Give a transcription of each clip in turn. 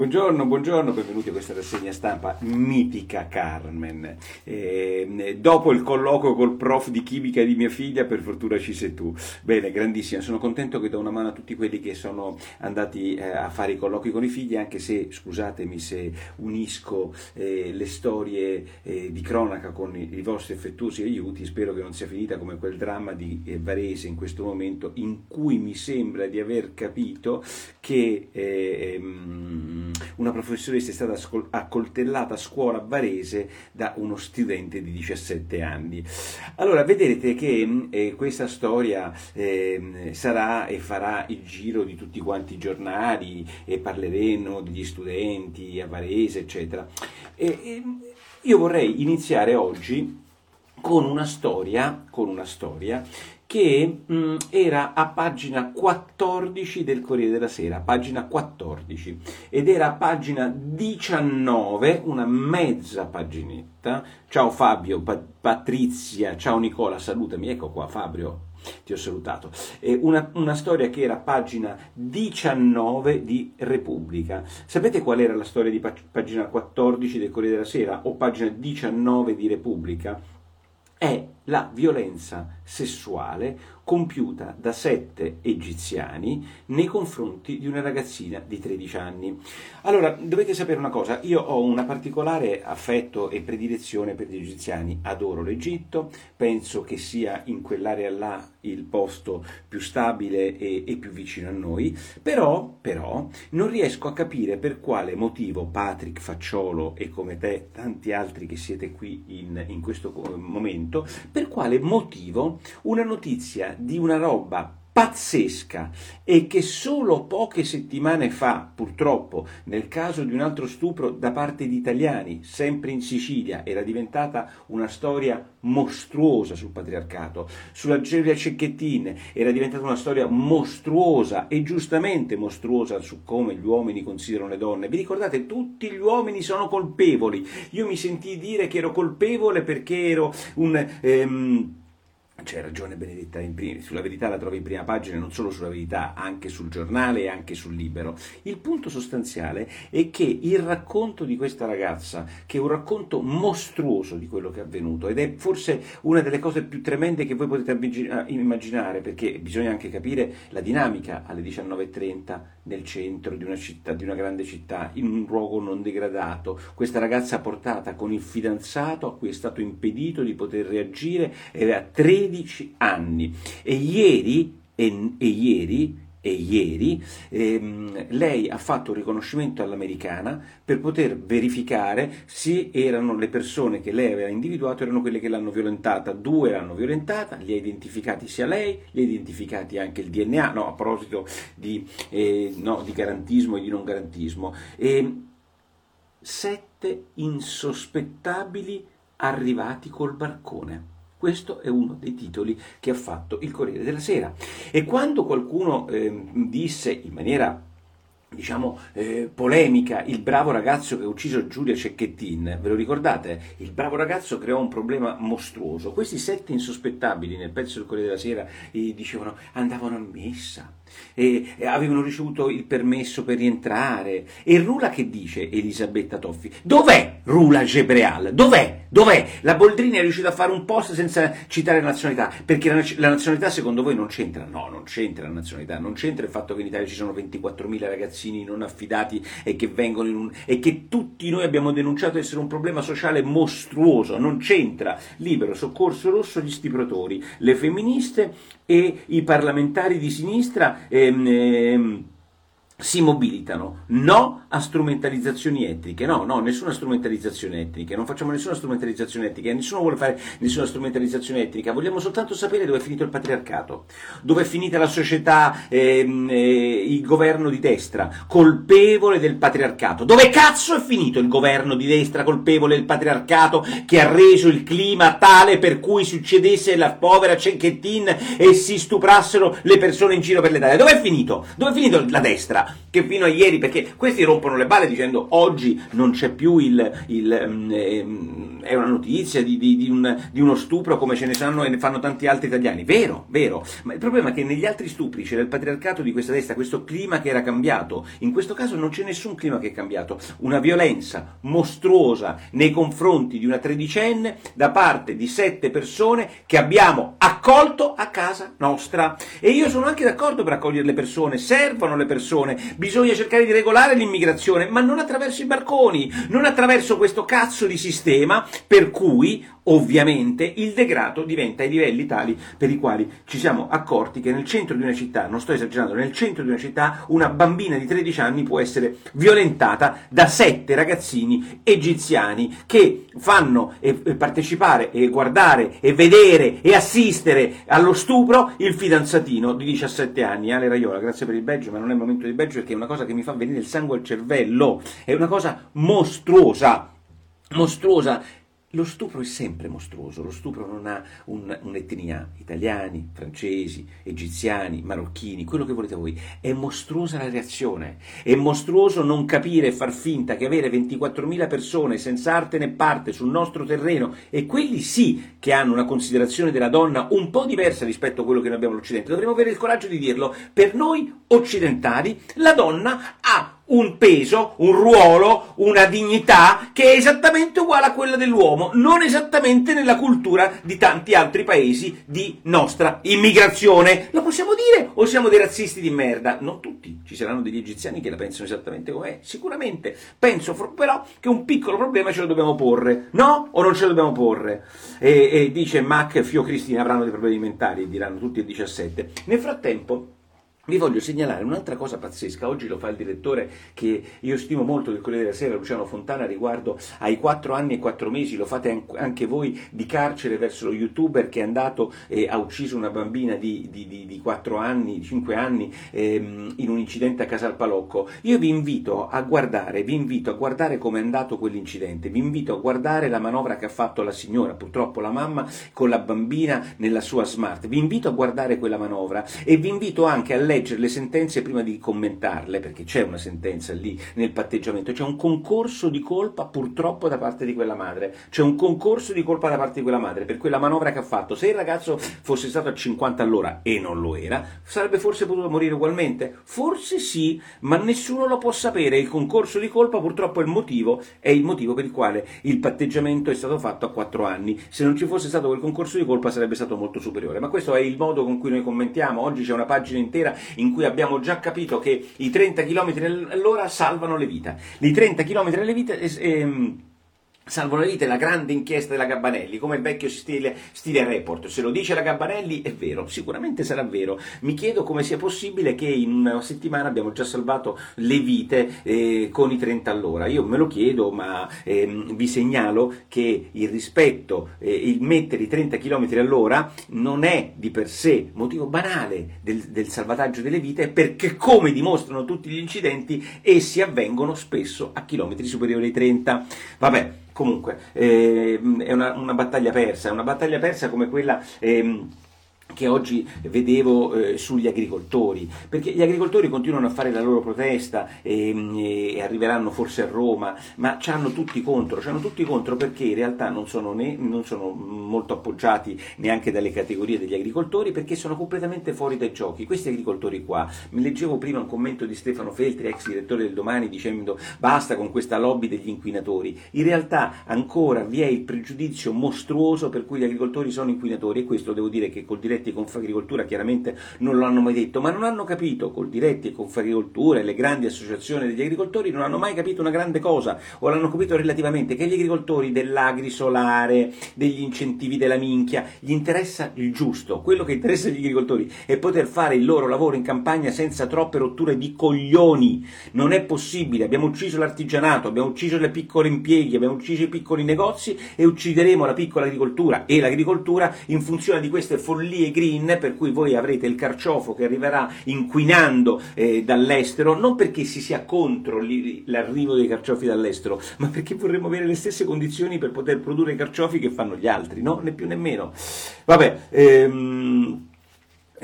Buongiorno, buongiorno, benvenuti a questa rassegna stampa mitica Carmen. Eh, dopo il colloquio col prof di chimica di mia figlia, per fortuna ci sei tu. Bene, grandissima, sono contento che do una mano a tutti quelli che sono andati eh, a fare i colloqui con i figli, anche se, scusatemi se unisco eh, le storie eh, di cronaca con i, i, vostri affettuosi aiuti, spero che non sia finita come quel dramma di eh, Varese in questo momento, in cui mi sembra di aver capito che... Eh, ehm, una professoressa è stata accoltellata a scuola a Varese da uno studente di 17 anni. Allora, vedrete che mm, eh, questa storia eh, sarà e farà il giro di tutti quanti i giornali e parleremo degli studenti a Varese, eccetera. E, e, io vorrei iniziare oggi con una storia, con una storia che mh, mm, era a pagina 14 del Corriere della Sera, pagina 14, ed era a pagina 19, una mezza paginetta. Ciao Fabio, pa- Patrizia, ciao Nicola, salutami, ecco qua Fabio, ti ho salutato. Eh, una, una, storia che era a pagina 19 di Repubblica. Sapete qual era la storia di pag- pagina 14 del Corriere della Sera o pagina 19 di Repubblica? È la violenza sessuale compiuta da sette egiziani nei confronti di una ragazzina di 13 anni. Allora, dovete sapere una cosa, io ho una particolare affetto e predilezione per gli egiziani, adoro l'Egitto, penso che sia in quell'area là il posto più stabile e, e più vicino a noi, però, però non riesco a capire per quale motivo Patrick Facciolo e come te tanti altri che siete qui in, in questo momento, per quale motivo una notizia di una roba pazzesca e che solo poche settimane fa, purtroppo, nel caso di un altro stupro da parte di italiani, sempre in Sicilia, era diventata una storia mostruosa sul patriarcato, sulla Giulia Cecchettin era diventata una storia mostruosa e giustamente mostruosa su come gli uomini considerano le donne. Vi ricordate, tutti gli uomini sono colpevoli. Io mi sentii dire che ero colpevole perché ero un... Ehm, c'è ragione Benedetta, prima, sulla verità la trovi in prima pagina, non solo sulla verità, anche sul giornale e anche sul libero. Il punto sostanziale è che il racconto di questa ragazza, che è un racconto mostruoso di quello che è avvenuto, ed è forse una delle cose più tremende che voi potete immaginare, perché bisogna anche capire la dinamica alle 19.30 nel centro di una città, di una grande città, in un luogo non degradato. Questa ragazza portata con il fidanzato a cui è stato impedito di poter reagire, aveva 13 16 anni e ieri, e, e ieri e ieri ehm, lei ha fatto un riconoscimento all'americana per poter verificare se erano le persone che lei aveva individuato erano quelle che l'hanno violentata. Due l'hanno violentata, li ha identificati sia lei, li ha identificati anche il DNA, no, a proposito di, eh, no, di garantismo e di non garantismo. E sette insospettabili arrivati col barcone. Questo è uno dei titoli che ha fatto il Corriere della Sera. E quando qualcuno eh, disse in maniera diciamo, eh, polemica, il bravo ragazzo che ha ucciso Giulia Cecchettin, ve lo ricordate? Il bravo ragazzo creò un problema mostruoso. Questi sette insospettabili nel pezzo del Corriere della Sera eh, dicevano andavano a messa, e, e avevano ricevuto il permesso per rientrare. E Rula che dice, Elisabetta Toffi? Dov'è Rula Gebreal? Dov'è? Dov'è? La Boldrini è riuscita a fare un post senza citare la nazionalità, perché la, la nazionalità secondo voi non c'entra? No, non c'entra la nazionalità, non c'entra il fatto che in Italia ci sono 24.000 ragazzi ragazzini non affidati e che vengono in un... e che tutti noi abbiamo denunciato essere un problema sociale mostruoso, non c'entra libero, soccorso rosso, gli stipratori, le femministe e i parlamentari di sinistra. Ehm, ehm, si mobilitano, no a strumentalizzazioni etniche, no, no, nessuna strumentalizzazione etnica, non facciamo nessuna strumentalizzazione etnica, nessuno vuole fare nessuna strumentalizzazione etnica, vogliamo soltanto sapere dove è finito il patriarcato, dove è finita la società, ehm, eh, il governo di destra, colpevole del patriarcato, dove cazzo è finito il governo di destra colpevole del patriarcato che ha reso il clima tale per cui succedesse la povera Cenchettin e si stuprassero le persone in giro per l'Italia, dove è finito? Dove è finito la destra? Che fino a ieri, perché questi rompono le balle dicendo oggi non c'è più il, il, ehm, è una notizia di, di, di, un, di, uno stupro come ce ne sanno e ne fanno tanti altri italiani. Vero, vero, ma il problema è che negli altri stupri c'era il patriarcato di questa destra, questo clima che era cambiato. In questo caso non c'è nessun clima che è cambiato. Una violenza mostruosa nei confronti di una tredicenne da parte di sette persone che abbiamo accolto a casa nostra. E io sono anche d'accordo per accogliere le persone, servono le persone, bisogna cercare di regolare l'immigrazione, ma non attraverso i barconi, non attraverso questo cazzo di sistema per cui ovviamente il degrado diventa ai livelli tali per i quali ci siamo accorti che nel centro di una città, non sto esagerando, nel centro di una città una bambina di 13 anni può essere violentata da sette ragazzini egiziani che fanno partecipare e guardare e vedere e assistere allo stupro il fidanzatino di 17 anni, Ale Raiola, grazie per il badge, ma non è il momento di badge perché è una cosa che mi fa venire il sangue al cervello, è una cosa mostruosa mostruosa lo stupro è sempre mostruoso, lo stupro non ha un, un'etnia, italiani, francesi, egiziani, marocchini, quello che volete voi, è mostruosa la reazione, è mostruoso non capire e far finta che avere 24.000 persone senza arte né parte sul nostro terreno e quelli sì che hanno una considerazione della donna un po' diversa rispetto a quello che noi abbiamo all'Occidente, dovremmo avere il coraggio di dirlo, per noi occidentali la donna ha un peso, un ruolo, una dignità che è esattamente uguale a quella dell'uomo, non esattamente nella cultura di tanti altri paesi di nostra immigrazione. Lo possiamo dire o siamo dei razzisti di merda? Non tutti, ci saranno degli egiziani che la pensano esattamente come è, sicuramente. Penso però che un piccolo problema ce lo dobbiamo porre, no? O non ce lo dobbiamo porre? E, e dice Mac, Fio Cristina avranno dei problemi mentali, diranno tutti e 17. Nel frattempo vi voglio segnalare un'altra cosa pazzesca, oggi lo fa il direttore che io stimo molto del Corriere della Sera, Luciano Fontana, riguardo ai quattro anni e quattro mesi, lo fate anche voi, di carcere verso lo youtuber che è andato e ha ucciso una bambina di, di, di, di 4 anni, cinque anni, ehm, in un incidente a Casal Palocco. Io vi invito a guardare, vi invito a guardare come è andato quell'incidente, vi invito a guardare la manovra che ha fatto la signora, purtroppo la mamma con la bambina nella sua smart, vi invito a guardare quella manovra e vi invito anche a leggere leggere le sentenze prima di commentarle, perché c'è una sentenza lì nel patteggiamento, c'è un concorso di colpa purtroppo da parte di quella madre, c'è un concorso di colpa da parte di quella madre per quella manovra che ha fatto. Se il ragazzo fosse stato a 50 all'ora e non lo era, sarebbe forse potuto morire ugualmente? Forse sì, ma nessuno lo può sapere. Il concorso di colpa purtroppo è il motivo, è il motivo per il quale il patteggiamento è stato fatto a 4 anni. Se non ci fosse stato quel concorso di colpa sarebbe stato molto superiore. Ma questo è il modo con cui noi commentiamo. Oggi c'è una pagina intera in cui abbiamo già capito che i 30 km all'ora salvano le vite. I 30 km all'ora eh, Salvo la vita è la grande inchiesta della Gabbanelli, come il vecchio stile, stile, report. Se lo dice la Gabbanelli è vero, sicuramente sarà vero. Mi chiedo come sia possibile che in una settimana abbiamo già salvato le vite eh, con i 30 all'ora. Io me lo chiedo, ma ehm, vi segnalo che il rispetto, eh, il mettere i 30 km all'ora non è di per sé motivo banale del, del salvataggio delle vite, perché come dimostrano tutti gli incidenti, essi avvengono spesso a chilometri superiori ai 30. Vabbè, Comunque, eh, è una, una, battaglia persa, è una battaglia persa come quella... Eh, che oggi vedevo eh, sugli agricoltori, perché gli agricoltori continuano a fare la loro protesta e, e arriveranno forse a Roma, ma ci hanno tutti contro, ci hanno tutti contro perché in realtà non sono, né, non sono, molto appoggiati neanche dalle categorie degli agricoltori perché sono completamente fuori dai giochi. Questi agricoltori qua, mi leggevo prima un commento di Stefano Feltri, ex direttore del Domani, dicendo basta con questa lobby degli inquinatori. In realtà ancora vi è il pregiudizio mostruoso per cui gli agricoltori sono inquinatori e questo devo dire che col diretto diretti Confagricoltura chiaramente non lo hanno mai detto, ma non hanno capito col diretti Confagricoltura e le grandi associazioni degli agricoltori non hanno mai capito una grande cosa, o l'hanno capito relativamente, che gli agricoltori dell'agrisolare, degli incentivi della minchia, gli interessa il giusto, quello che interessa agli agricoltori è poter fare il loro lavoro in campagna senza troppe rotture di coglioni, non è possibile, abbiamo ucciso l'artigianato, abbiamo ucciso le piccole impieghi, abbiamo ucciso i piccoli negozi e uccideremo la piccola agricoltura e l'agricoltura in funzione di queste follie green, per cui voi avrete il carciofo che arriverà inquinando eh, dall'estero, non perché si sia contro l'arrivo dei carciofi dall'estero, ma perché vorremmo avere le stesse condizioni per poter produrre i carciofi che fanno gli altri, no? Né più né meno. Vabbè, ehm,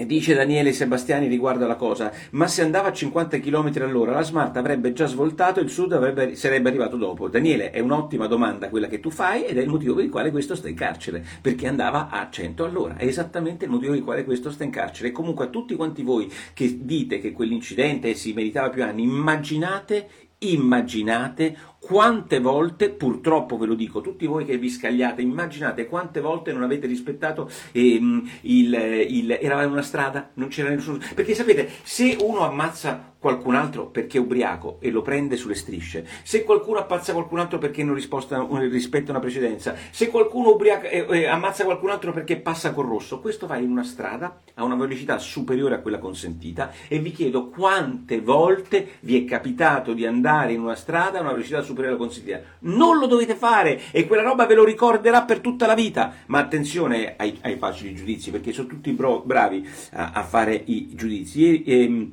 Dice Daniele Sebastiani riguardo alla cosa, ma se andava a 50 km all'ora la Smart avrebbe già svoltato e il Sud avrebbe, sarebbe arrivato dopo. Daniele, è un'ottima domanda quella che tu fai ed è il motivo per il quale questo sta in carcere, perché andava a 100 all'ora. È esattamente il motivo per il quale questo sta in carcere. E comunque a tutti quanti voi che dite che quell'incidente si meritava più anni, immaginate immaginate quante volte, purtroppo ve lo dico, tutti voi che vi scagliate, immaginate quante volte non avete rispettato ehm, il, il, eravamo in una strada, non c'era nessuno, perché sapete, se uno ammazza qualcun altro perché è ubriaco e lo prende sulle strisce, se qualcuno ammazza qualcun altro perché non rispetta una precedenza, se qualcuno ubriaca, eh, eh, ammazza qualcun altro perché passa col rosso, questo va in una strada a una velocità superiore a quella consentita e vi chiedo quante volte vi è capitato di andare in una strada a una velocità superiore alla consentita. Non lo dovete fare e quella roba ve lo ricorderà per tutta la vita, ma attenzione ai, ai facili giudizi perché sono tutti bro, bravi a, a, fare i giudizi. E, e, ehm,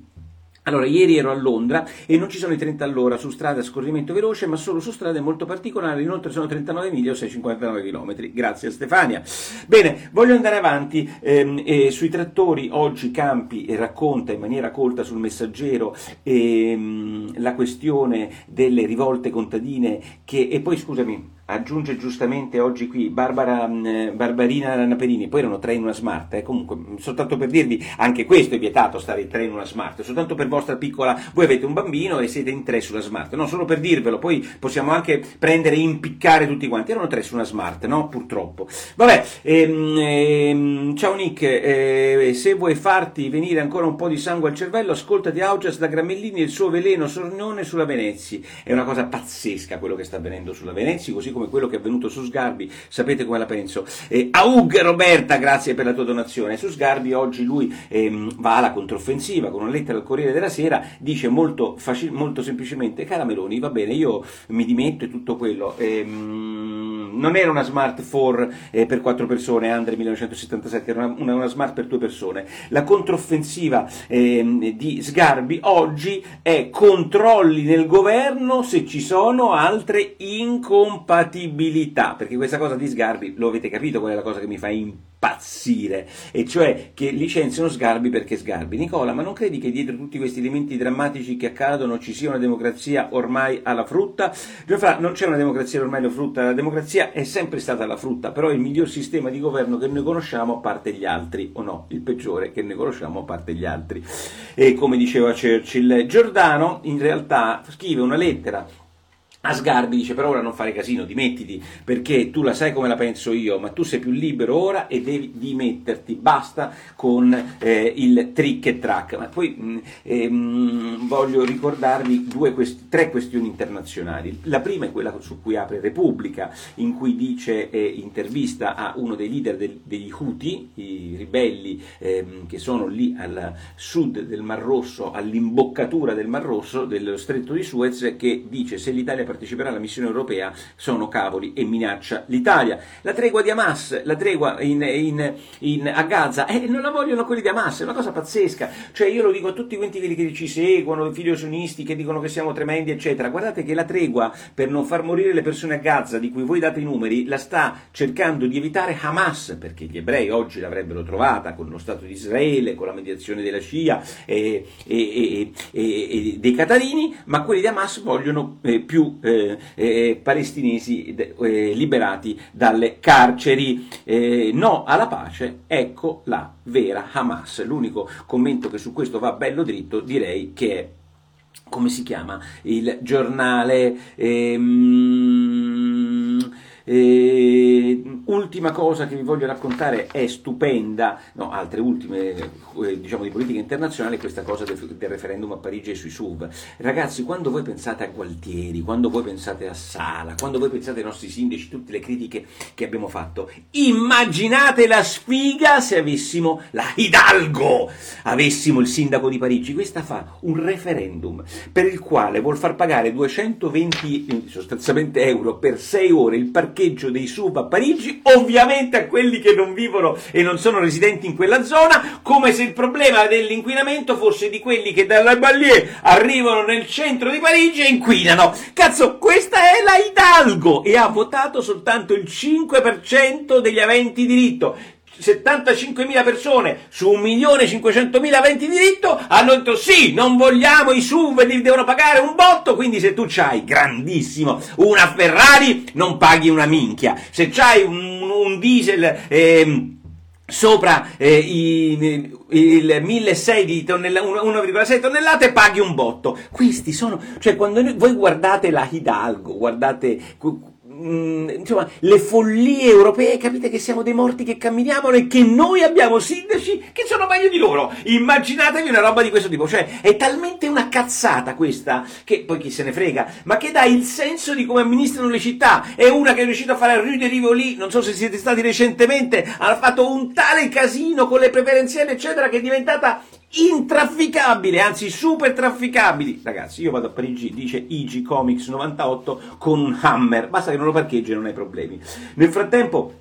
allora, ieri ero a Londra e non ci sono i 30 all'ora su strade a scorrimento veloce, ma solo su strade molto particolari, inoltre sono 39 miglia o 659 km. Grazie Stefania. Bene, voglio andare avanti ehm, eh, sui trattori. Oggi Campi racconta in maniera colta sul messaggero ehm, la questione delle rivolte contadine che, e poi scusami, aggiunge giustamente oggi qui Barbara, mm, Barbarina Naperini, poi erano tre in una smart, eh, comunque soltanto per dirvi, anche questo è vietato stare tre in una smart, soltanto per vostra piccola, voi avete un bambino e siete in tre sulla smart, no, solo per dirvelo, poi possiamo anche prendere e impiccare tutti quanti, erano tre su una smart, no, purtroppo. Vabbè, ehm, ehm, ciao Nick, eh, se vuoi farti venire ancora un po' di sangue al cervello, ascoltati Augias da Gramellini e il suo veleno sornione sulla Venezia, è una cosa pazzesca quello che sta avvenendo sulla Venezia, così come quello che è avvenuto su Sgarbi, sapete come la penso. Eh, Aug Roberta, grazie per la tua donazione. Su Sgarbi oggi lui ehm, va alla controffensiva con una lettera al Corriere della Sera, dice molto, facil- molto semplicemente, cara Meloni, va bene, io mi dimetto e tutto quello. Ehm, non era una smart 4 eh, per quattro persone, Andre 1977, era una, una, una, smart per due persone. La controffensiva eh, di Sgarbi oggi è controlli nel governo se ci sono altre incompatibilità, perché questa cosa di Sgarbi, lo avete capito qual è la cosa che mi fa impazzire, e cioè che licenziano Sgarbi perché Sgarbi. Nicola, ma non credi che dietro tutti questi elementi drammatici che accadono ci sia una democrazia ormai alla frutta? Gianfra, non c'è una democrazia ormai alla frutta, la democrazia è sempre stata la frutta, però il miglior sistema di governo che noi conosciamo parte gli altri, o no, il peggiore che noi conosciamo parte gli altri. E come diceva Churchill, Giordano in realtà scrive una lettera a Sgarbi dice per ora non fare casino, dimettiti perché tu la sai come la penso io, ma tu sei più libero ora e devi dimetterti, basta con eh, il trick e track. Ma poi mm, ehm, voglio ricordarvi quest- tre questioni internazionali. La prima è quella su cui apre Repubblica, in cui dice, eh, intervista a uno dei leader del, degli Houthi, i ribelli ehm, che sono lì al sud del Mar Rosso, all'imboccatura del Mar Rosso, dello stretto di Suez, che dice se l'Italia parteciperà alla missione europea sono cavoli e minaccia l'Italia. La tregua di Hamas, la tregua in, in, in, a Gaza, eh, non la vogliono quelli di Hamas, è una cosa pazzesca. Cioè io lo dico a tutti quanti quelli che ci seguono, i filiosionisti che dicono che siamo tremendi, eccetera. Guardate che la tregua per non far morire le persone a Gaza, di cui voi date i numeri, la sta cercando di evitare Hamas, perché gli ebrei oggi l'avrebbero trovata con lo Stato di Israele, con la mediazione della Scia e, e, e, dei Catarini, ma quelli di Hamas vogliono eh, più eh, eh, palestinesi liberati dalle carceri. No alla pace, ecco la vera Hamas. L'unico commento che su questo va bello dritto direi che è come si chiama il giornale ehm, e, ultima cosa che vi voglio raccontare è stupenda, no, altre ultime eh, diciamo di politica internazionale, questa cosa del, del, referendum a Parigi e sui SUV. Ragazzi, quando voi pensate a Gualtieri, quando voi pensate a Sala, quando voi pensate ai nostri sindaci, tutte le critiche che abbiamo fatto, immaginate la sfiga se avessimo la Hidalgo, avessimo il sindaco di Parigi. Questa fa un referendum per il quale vuol far pagare 220 eh, sostanzialmente euro per 6 ore il parcheggio dei sub a Parigi, ovviamente a quelli che non vivono e non sono residenti in quella zona, come se il problema dell'inquinamento fosse di quelli che dalla Ballier arrivano nel centro di Parigi e inquinano. Cazzo, questa è la Hidalgo e ha votato soltanto il 5% degli aventi diritto 75.000 persone su 1.500.000 aventi diritto hanno detto sì, non vogliamo i SUV, li devono pagare un botto, quindi se tu c'hai, grandissimo, una Ferrari non paghi una minchia, se c'hai un, un diesel... Eh, sopra eh, i, il 1.600 di tonnella, 1,6 tonnellate paghi un botto. Questi sono, cioè quando voi guardate la Hidalgo, guardate Mm, insomma, le follie europee, capite che siamo dei morti che camminiamo e che noi abbiamo sindaci che sono meglio di loro. Immaginatevi una roba di questo tipo, cioè è talmente una cazzata questa, che poi chi se ne frega, ma che dà il senso di come amministrano le città. È una che è riuscita a fare il Rue de Rivoli, non so se siete stati recentemente, ha fatto un tale casino con le preferenziali eccetera che è diventata intrafficabile, anzi super trafficabili. Ragazzi, io vado a Parigi, dice IG Comics 98 con un hammer, basta che non lo parcheggi e non hai problemi. Nel frattempo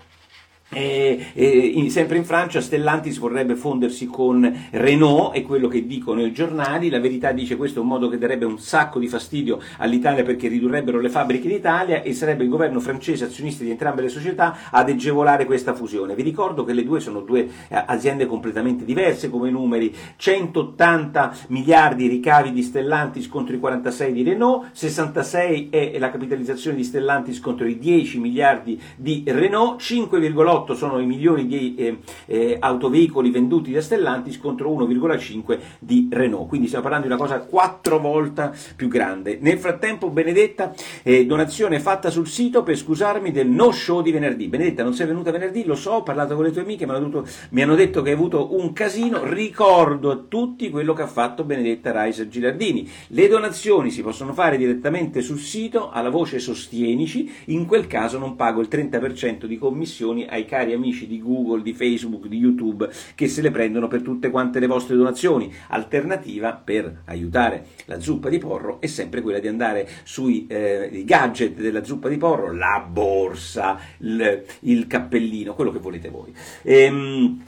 e, e, sempre in Francia Stellantis vorrebbe fondersi con Renault, è quello che dicono i giornali, la verità dice questo è un modo che darebbe un sacco di fastidio all'Italia perché ridurrebbero le fabbriche in Italia e sarebbe il governo francese azionista di entrambe le società ad agevolare questa fusione. Vi ricordo che le due sono due eh, aziende completamente diverse come numeri, 180 miliardi ricavi di Stellantis contro i 46 di Renault, 66 è la capitalizzazione di Stellantis contro i 10 miliardi di Renault, 5,8 1,8 sono i milioni di eh, eh, autoveicoli venduti da Stellantis contro 1,5 di Renault, quindi stiamo parlando di una cosa quattro volte più grande. Nel frattempo Benedetta, eh, donazione fatta sul sito per scusarmi del no show di venerdì. Benedetta non sei venuta venerdì, lo so, ho parlato con le tue amiche, mi hanno, dovuto, mi hanno detto che hai avuto un casino, ricordo a tutti quello che ha fatto Benedetta Reiser Gilardini. Le donazioni si possono fare direttamente sul sito alla voce Sostienici, in quel caso non pago il 30% di commissioni ai cari amici di Google, di Facebook, di YouTube che se le prendono per tutte quante le vostre donazioni. Alternativa per aiutare la zuppa di porro è sempre quella di andare sui eh, gadget della zuppa di porro, la borsa, il, il cappellino, quello che volete voi. Ehm,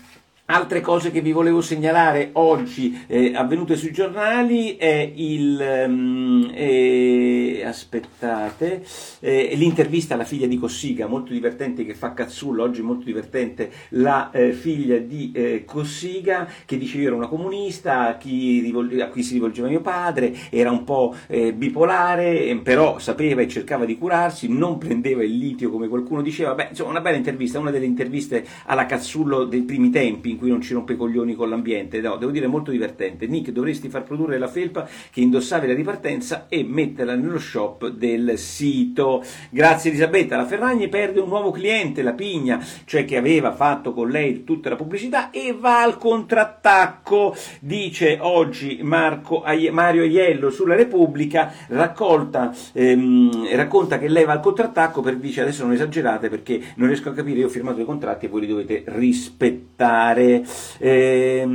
Altre cose che vi volevo segnalare oggi eh, avvenute sui giornali è il um, eh, aspettate eh, l'intervista alla figlia di Cossiga, molto divertente che fa Cazzulla, oggi molto divertente la eh, figlia di eh, Cossiga che dice io ero una comunista, a, chi rivolge, a cui si rivolgeva mio padre, era un po' eh, bipolare, però sapeva e cercava di curarsi, non prendeva il litio come qualcuno diceva, beh insomma una bella intervista, una delle interviste alla Cazzullo dei primi tempi in cui non ci rompe i coglioni con l'ambiente. No, devo dire molto divertente. Nick, dovresti far produrre la felpa che indossavi alla ripartenza e metterla nello shop del sito. Grazie Elisabetta. La Ferragni perde un nuovo cliente, la Pigna, cioè che aveva fatto con lei tutta la pubblicità e va al contrattacco, dice oggi Marco, Mario Aiello sulla Repubblica, raccolta, ehm, racconta che lei va al contrattacco per dice adesso non esagerate perché non riesco a capire, io ho firmato i contratti e voi li dovete rispettare aspettare. Eh,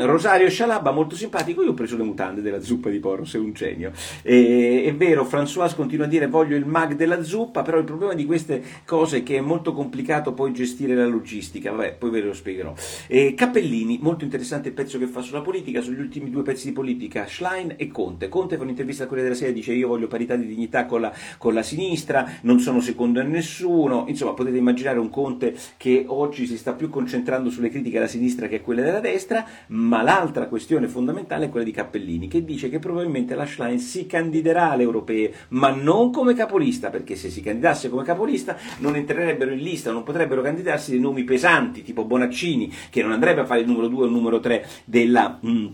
Rosario Scialabba, molto simpatico, io ho preso le mutande della zuppa di porro, sei un genio. Eh, è vero, François continua a dire voglio il mag della zuppa, però il problema di queste cose è che è molto complicato poi gestire la logistica, vabbè, poi ve lo spiegherò. Eh, Cappellini, molto interessante il pezzo che fa sulla politica, sugli ultimi due pezzi di politica, Schlein e Conte. Conte fa un'intervista a quella della Sera, dice io voglio parità di dignità con la, con la sinistra, non sono secondo a nessuno, insomma potete immaginare un Conte che oggi si sta più concentrando sulle critiche alla sinistra che quelle della destra, ma l'altra questione fondamentale è quella di Cappellini, che dice che probabilmente la Schlein si candiderà alle europee, ma non come capolista, perché se si candidasse come capolista non entrerebbero in lista, non potrebbero candidarsi dei nomi pesanti, tipo Bonaccini, che non andrebbe a fare il numero 2 o il numero 3 della... Mm,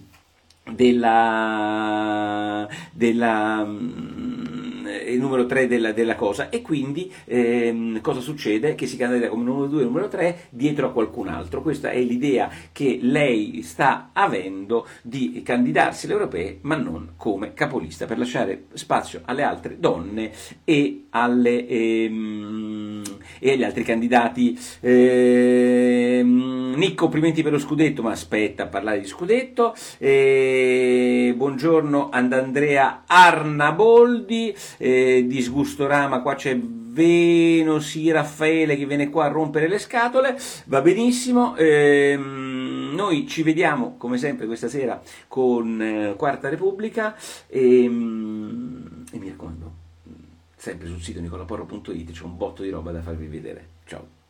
della, della mm, il numero 3 della, della cosa e quindi ehm, cosa succede? Che si candida come numero 2 e numero 3 dietro a qualcun altro. Questa è l'idea che lei sta avendo di candidarsi alle europee ma non come capolista per lasciare spazio alle altre donne e, alle, ehm, e agli altri candidati. Ehm, Nick, complimenti per lo scudetto, ma aspetta a parlare di scudetto. Eh, buongiorno ad Andrea Arnaboldi eh, disgustorama, qua c'è Venosi Raffaele che viene qua a rompere le scatole, va benissimo, ehm, noi ci vediamo come sempre questa sera con eh, Quarta Repubblica e, ehm, e mi raccomando, sempre sul sito nicolaporro.it c'è un botto di roba da farvi vedere, ciao.